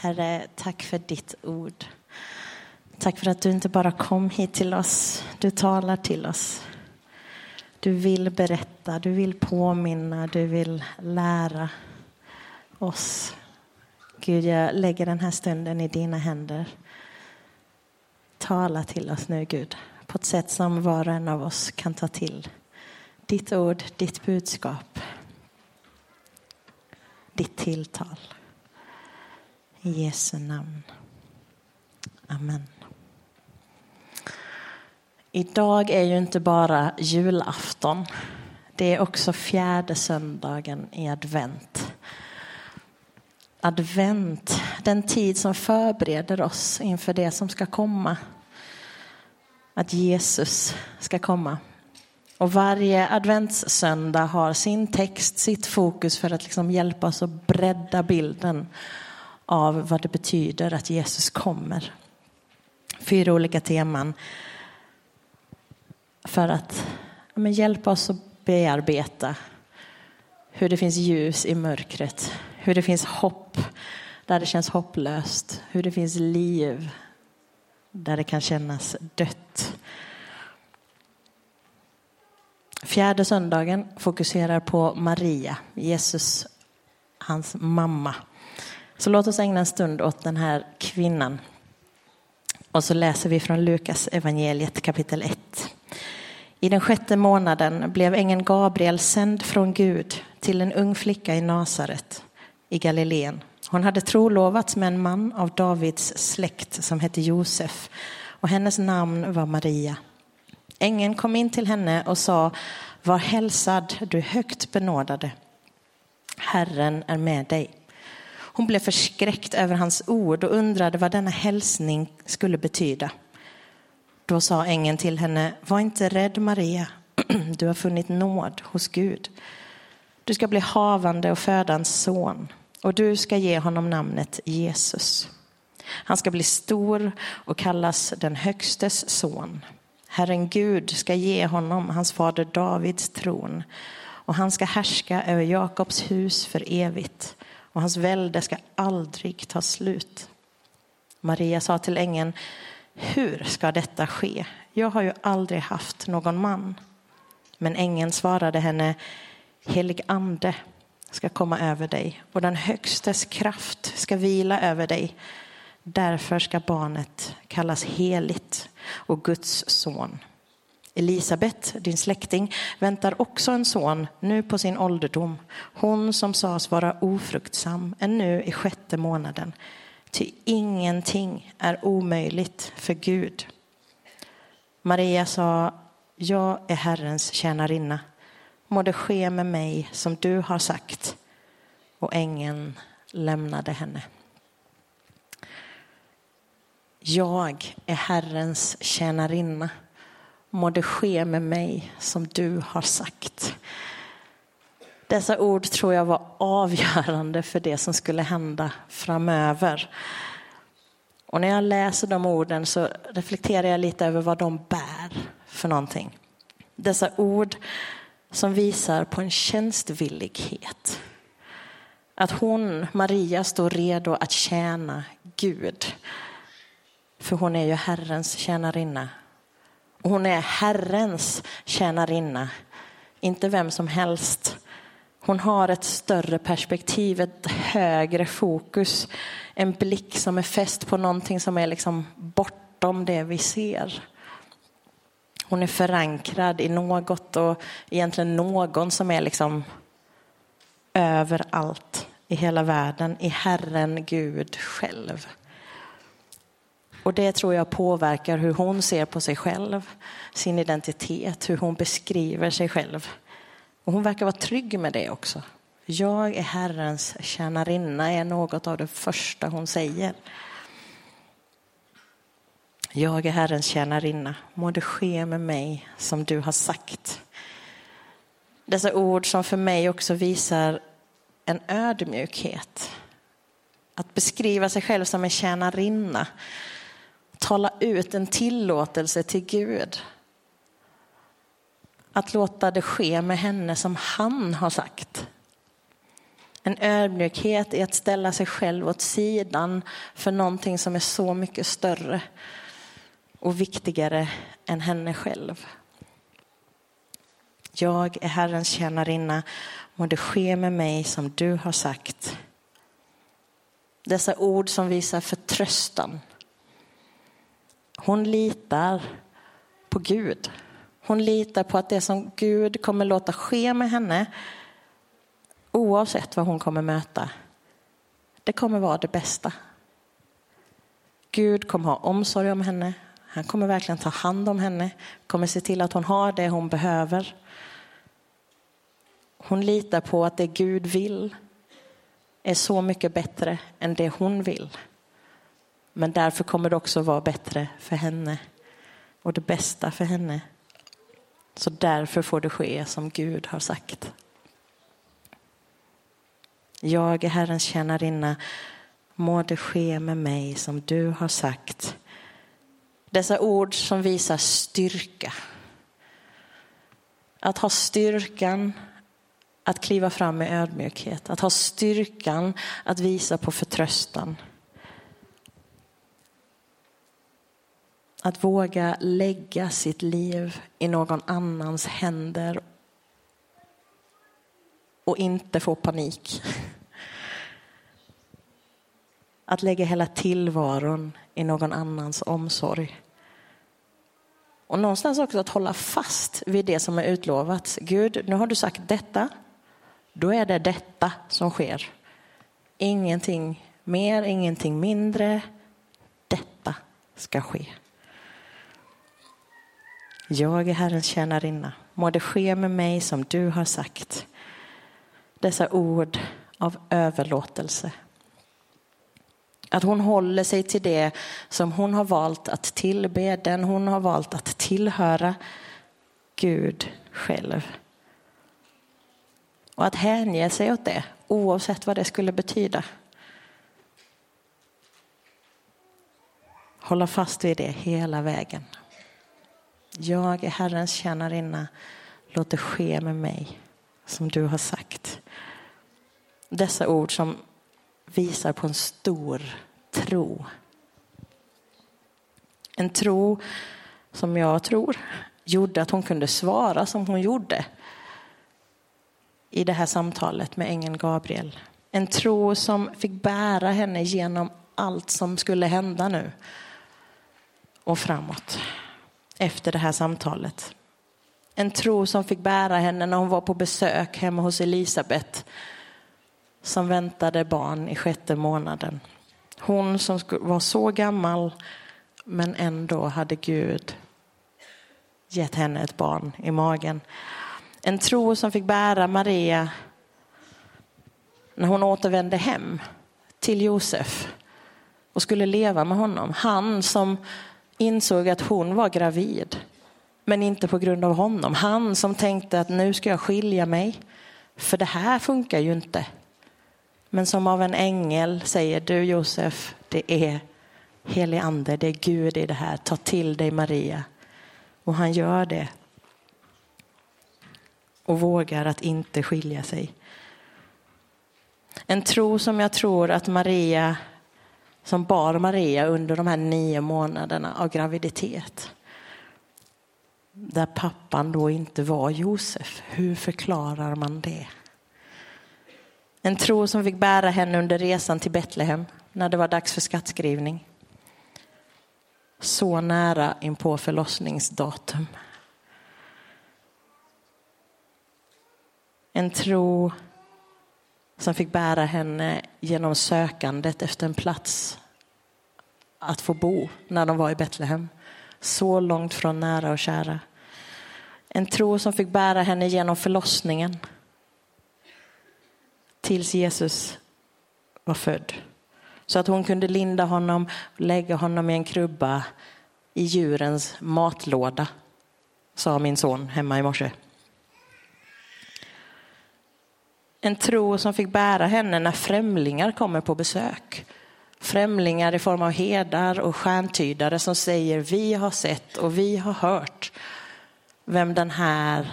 Herre, tack för ditt ord. Tack för att du inte bara kom hit till oss, du talar till oss. Du vill berätta, du vill påminna, du vill lära oss. Gud, jag lägger den här stunden i dina händer. Tala till oss nu, Gud, på ett sätt som var och en av oss kan ta till. Ditt ord, ditt budskap, ditt tilltal. I Jesu namn. Amen. Idag är ju inte bara julafton. Det är också fjärde söndagen i advent. Advent, den tid som förbereder oss inför det som ska komma. Att Jesus ska komma. Och varje adventssöndag har sin text, sitt fokus för att liksom hjälpa oss att bredda bilden av vad det betyder att Jesus kommer. Fyra olika teman för att ja, hjälpa oss att bearbeta hur det finns ljus i mörkret, hur det finns hopp där det känns hopplöst, hur det finns liv där det kan kännas dött. Fjärde söndagen fokuserar på Maria, Jesus, hans mamma. Så låt oss ägna en stund åt den här kvinnan. Och så läser vi från Lukas evangeliet kapitel 1. I den sjätte månaden blev ängeln Gabriel sänd från Gud till en ung flicka i Nasaret i Galileen. Hon hade trolovats med en man av Davids släkt som hette Josef och hennes namn var Maria. Ängeln kom in till henne och sa Var hälsad, du högt benådade. Herren är med dig. Hon blev förskräckt över hans ord och undrade vad denna hälsning skulle betyda. Då sa ängeln till henne, var inte rädd Maria, du har funnit nåd hos Gud. Du ska bli havande och föda en son och du ska ge honom namnet Jesus. Han ska bli stor och kallas den högstes son. Herren Gud ska ge honom hans fader Davids tron och han ska härska över Jakobs hus för evigt och hans välde ska aldrig ta slut. Maria sa till ängeln, hur ska detta ske? Jag har ju aldrig haft någon man. Men ängeln svarade henne, helig ande ska komma över dig och den högstes kraft ska vila över dig. Därför ska barnet kallas heligt och Guds son. Elisabet, din släkting, väntar också en son nu på sin ålderdom. Hon som sades vara ofruktsam är nu i sjätte månaden. Ty ingenting är omöjligt för Gud. Maria sa, jag är Herrens tjänarinna. Må det ske med mig som du har sagt. Och ängeln lämnade henne. Jag är Herrens tjänarinna. Må det ske med mig som du har sagt. Dessa ord tror jag var avgörande för det som skulle hända framöver. Och när jag läser de orden så reflekterar jag lite över vad de bär för någonting. Dessa ord som visar på en tjänstvillighet. Att hon, Maria, står redo att tjäna Gud. För hon är ju Herrens tjänarinna. Och hon är Herrens tjänarinna, inte vem som helst. Hon har ett större perspektiv, ett högre fokus. En blick som är fäst på någonting som är liksom bortom det vi ser. Hon är förankrad i något och egentligen någon som är liksom överallt i hela världen, i Herren Gud själv. Och det tror jag påverkar hur hon ser på sig själv, sin identitet, hur hon beskriver sig själv. Och hon verkar vara trygg med det också. Jag är Herrens tjänarinna är något av det första hon säger. Jag är Herrens tjänarinna, må det ske med mig som du har sagt. Dessa ord som för mig också visar en ödmjukhet. Att beskriva sig själv som en tjänarinna. Tala ut en tillåtelse till Gud att låta det ske med henne som han har sagt. En ödmjukhet i att ställa sig själv åt sidan för någonting som är så mycket större och viktigare än henne själv. Jag är Herrens tjänarinna, må det ske med mig som du har sagt. Dessa ord som visar förtröstan. Hon litar på Gud. Hon litar på att det som Gud kommer låta ske med henne, oavsett vad hon kommer möta, det kommer vara det bästa. Gud kommer ha omsorg om henne. Han kommer verkligen ta hand om henne, kommer se till att hon har det hon behöver. Hon litar på att det Gud vill är så mycket bättre än det hon vill. Men därför kommer det också vara bättre för henne och det bästa för henne. Så därför får det ske som Gud har sagt. Jag är Herrens tjänarinna, må det ske med mig som du har sagt. Dessa ord som visar styrka. Att ha styrkan att kliva fram med ödmjukhet, att ha styrkan att visa på förtröstan. Att våga lägga sitt liv i någon annans händer och inte få panik. Att lägga hela tillvaron i någon annans omsorg. Och någonstans också att hålla fast vid det som är utlovat. Gud, nu har du sagt detta. Då är det detta som sker. Ingenting mer, ingenting mindre. Detta ska ske. Jag är Herrens tjänarinna. Må det ske med mig som du har sagt. Dessa ord av överlåtelse. Att hon håller sig till det som hon har valt att tillbe, den hon har valt att tillhöra Gud själv. Och att hänge sig åt det, oavsett vad det skulle betyda. Hålla fast vid det hela vägen. Jag är Herrens tjänarinna. Låt det ske med mig som du har sagt. Dessa ord som visar på en stor tro. En tro som jag tror gjorde att hon kunde svara som hon gjorde i det här samtalet med ängeln Gabriel. En tro som fick bära henne genom allt som skulle hända nu och framåt efter det här samtalet. En tro som fick bära henne när hon var på besök hemma hos Elisabet som väntade barn i sjätte månaden. Hon som var så gammal men ändå hade Gud gett henne ett barn i magen. En tro som fick bära Maria när hon återvände hem till Josef och skulle leva med honom. Han som insåg att hon var gravid, men inte på grund av honom. Han som tänkte att nu ska jag skilja mig, för det här funkar ju inte. Men som av en ängel säger du Josef, det är helig ande, det är Gud i det här. Ta till dig Maria. Och han gör det och vågar att inte skilja sig. En tro som jag tror att Maria, som bar Maria under de här nio månaderna av graviditet. Där pappan då inte var Josef. Hur förklarar man det? En tro som fick bära henne under resan till Betlehem när det var dags för skattskrivning. Så nära in på förlossningsdatum. En tro som fick bära henne genom sökandet efter en plats att få bo när de var i Betlehem. Så långt från nära och kära. En tro som fick bära henne genom förlossningen tills Jesus var född. Så att hon kunde linda honom och lägga honom i en krubba i djurens matlåda, sa min son hemma i morse. En tro som fick bära henne när främlingar kommer på besök. Främlingar i form av hedar och stjärntydare som säger vi har sett och vi har hört vem den här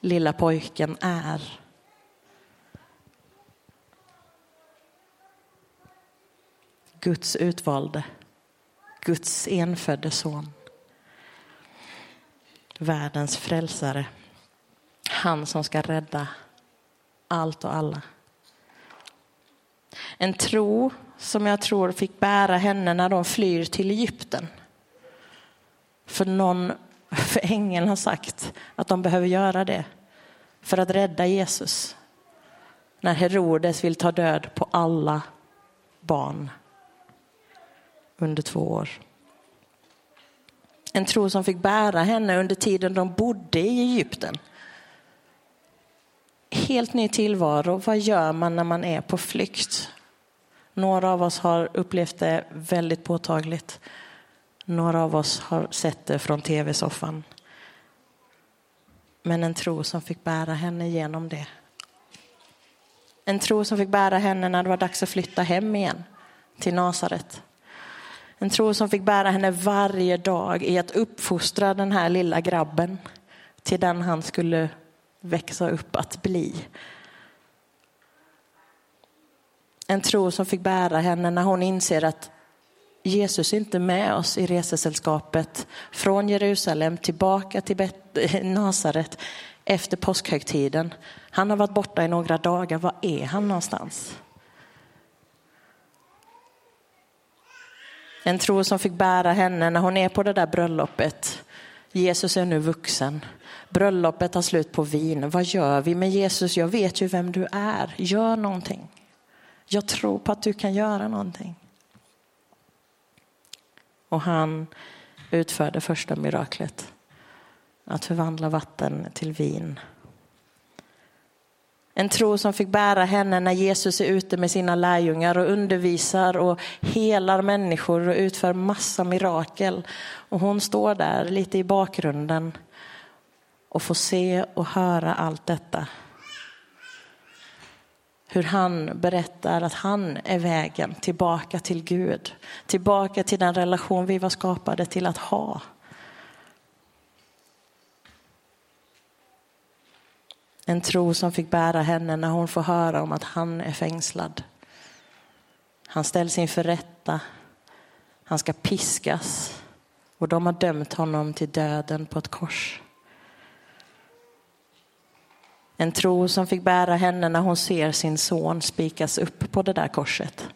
lilla pojken är. Guds utvalde, Guds enfödde son. Världens frälsare, han som ska rädda allt och alla. En tro som jag tror fick bära henne när de flyr till Egypten. För någon, för ängeln har sagt att de behöver göra det för att rädda Jesus. När Herodes vill ta död på alla barn under två år. En tro som fick bära henne under tiden de bodde i Egypten. Helt ny tillvaro. Vad gör man när man är på flykt? Några av oss har upplevt det väldigt påtagligt. Några av oss har sett det från tv-soffan. Men en tro som fick bära henne genom det. En tro som fick bära henne när det var dags att flytta hem igen till Nasaret. En tro som fick bära henne varje dag i att uppfostra den här lilla grabben till den han skulle växa upp att bli. En tro som fick bära henne när hon inser att Jesus är inte med oss i resesällskapet från Jerusalem tillbaka till eh, Nasaret efter påskhögtiden. Han har varit borta i några dagar. Var är han någonstans? En tro som fick bära henne när hon är på det där bröllopet. Jesus är nu vuxen. Bröllopet har slut på vin. Vad gör vi Men Jesus? Jag vet ju vem du är. Gör någonting. Jag tror på att du kan göra någonting. Och han utförde första miraklet. Att förvandla vatten till vin. En tro som fick bära henne när Jesus är ute med sina lärjungar och undervisar och helar människor och utför massa mirakel. Och hon står där lite i bakgrunden och får se och höra allt detta. Hur han berättar att han är vägen tillbaka till Gud. Tillbaka till den relation vi var skapade till att ha. En tro som fick bära henne när hon får höra om att han är fängslad. Han ställs inför rätta. Han ska piskas och de har dömt honom till döden på ett kors. En tro som fick bära henne när hon ser sin son spikas upp på det där korset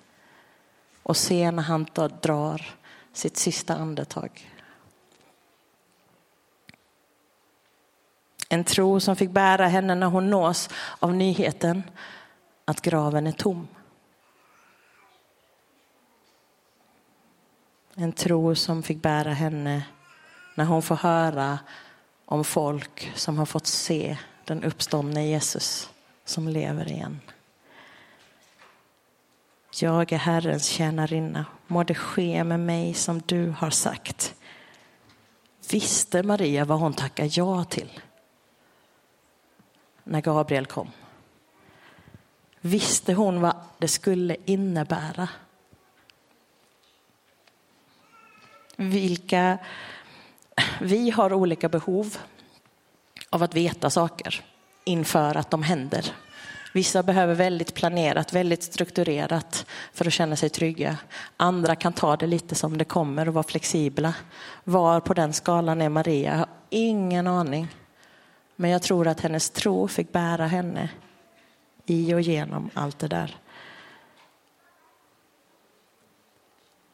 och ser när han drar sitt sista andetag. En tro som fick bära henne när hon nås av nyheten att graven är tom. En tro som fick bära henne när hon får höra om folk som har fått se den uppståndne Jesus som lever igen. Jag är Herrens tjänarinna, må det ske med mig som du har sagt. Visste Maria vad hon tackade ja till? När Gabriel kom. Visste hon vad det skulle innebära? Vilka... Vi har olika behov av att veta saker inför att de händer. Vissa behöver väldigt planerat, väldigt strukturerat för att känna sig trygga. Andra kan ta det lite som det kommer och vara flexibla. Var på den skalan är Maria? Jag har ingen aning. Men jag tror att hennes tro fick bära henne i och genom allt det där.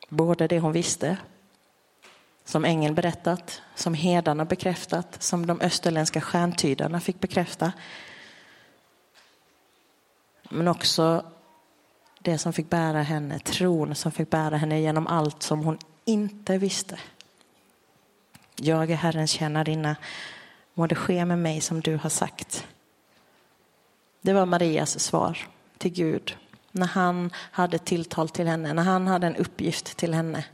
Både det hon visste, som ängeln berättat, som hedarna bekräftat, som de österländska stjärntydarna fick bekräfta. Men också det som fick bära henne, tron som fick bära henne genom allt som hon inte visste. Jag är Herrens tjänarinna Må det ske med mig som du har sagt. Det var Marias svar till Gud när han hade tilltal till henne, när han hade en uppgift till henne.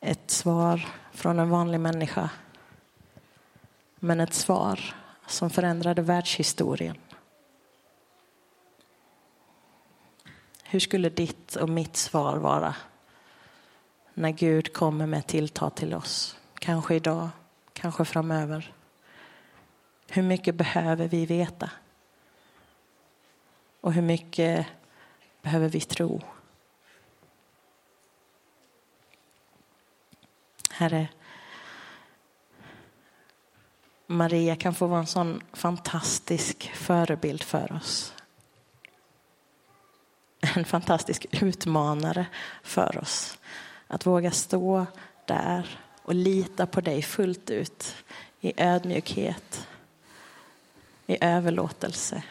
Ett svar från en vanlig människa. Men ett svar som förändrade världshistorien. Hur skulle ditt och mitt svar vara när Gud kommer med tilltal till oss? Kanske idag, kanske framöver. Hur mycket behöver vi veta? Och hur mycket behöver vi tro. Herre, Maria kan få vara en sån fantastisk förebild för oss. En fantastisk utmanare för oss. Att våga stå där och lita på dig fullt ut i ödmjukhet, i överlåtelse.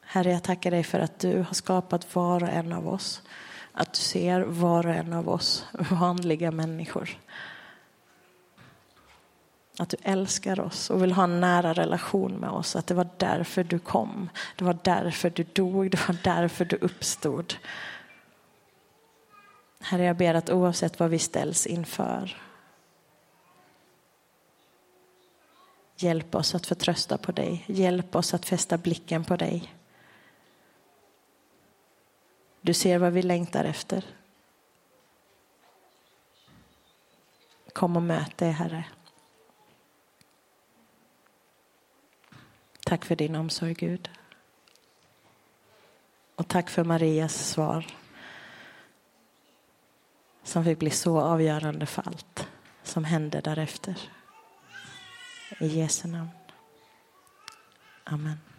Herre, jag tackar dig för att du har skapat var och en av oss. Att du ser var och en av oss vanliga människor. Att du älskar oss och vill ha en nära relation med oss. Att det var därför du kom. Det var därför du dog. Det var därför du uppstod. Herre, jag ber att oavsett vad vi ställs inför Hjälp oss att förtrösta på dig. Hjälp oss att fästa blicken på dig. Du ser vad vi längtar efter. Kom och möt det, Herre. Tack för din omsorg, Gud. Och tack för Marias svar som fick bli så avgörande för allt som hände därefter. I Jesu namn. Amen.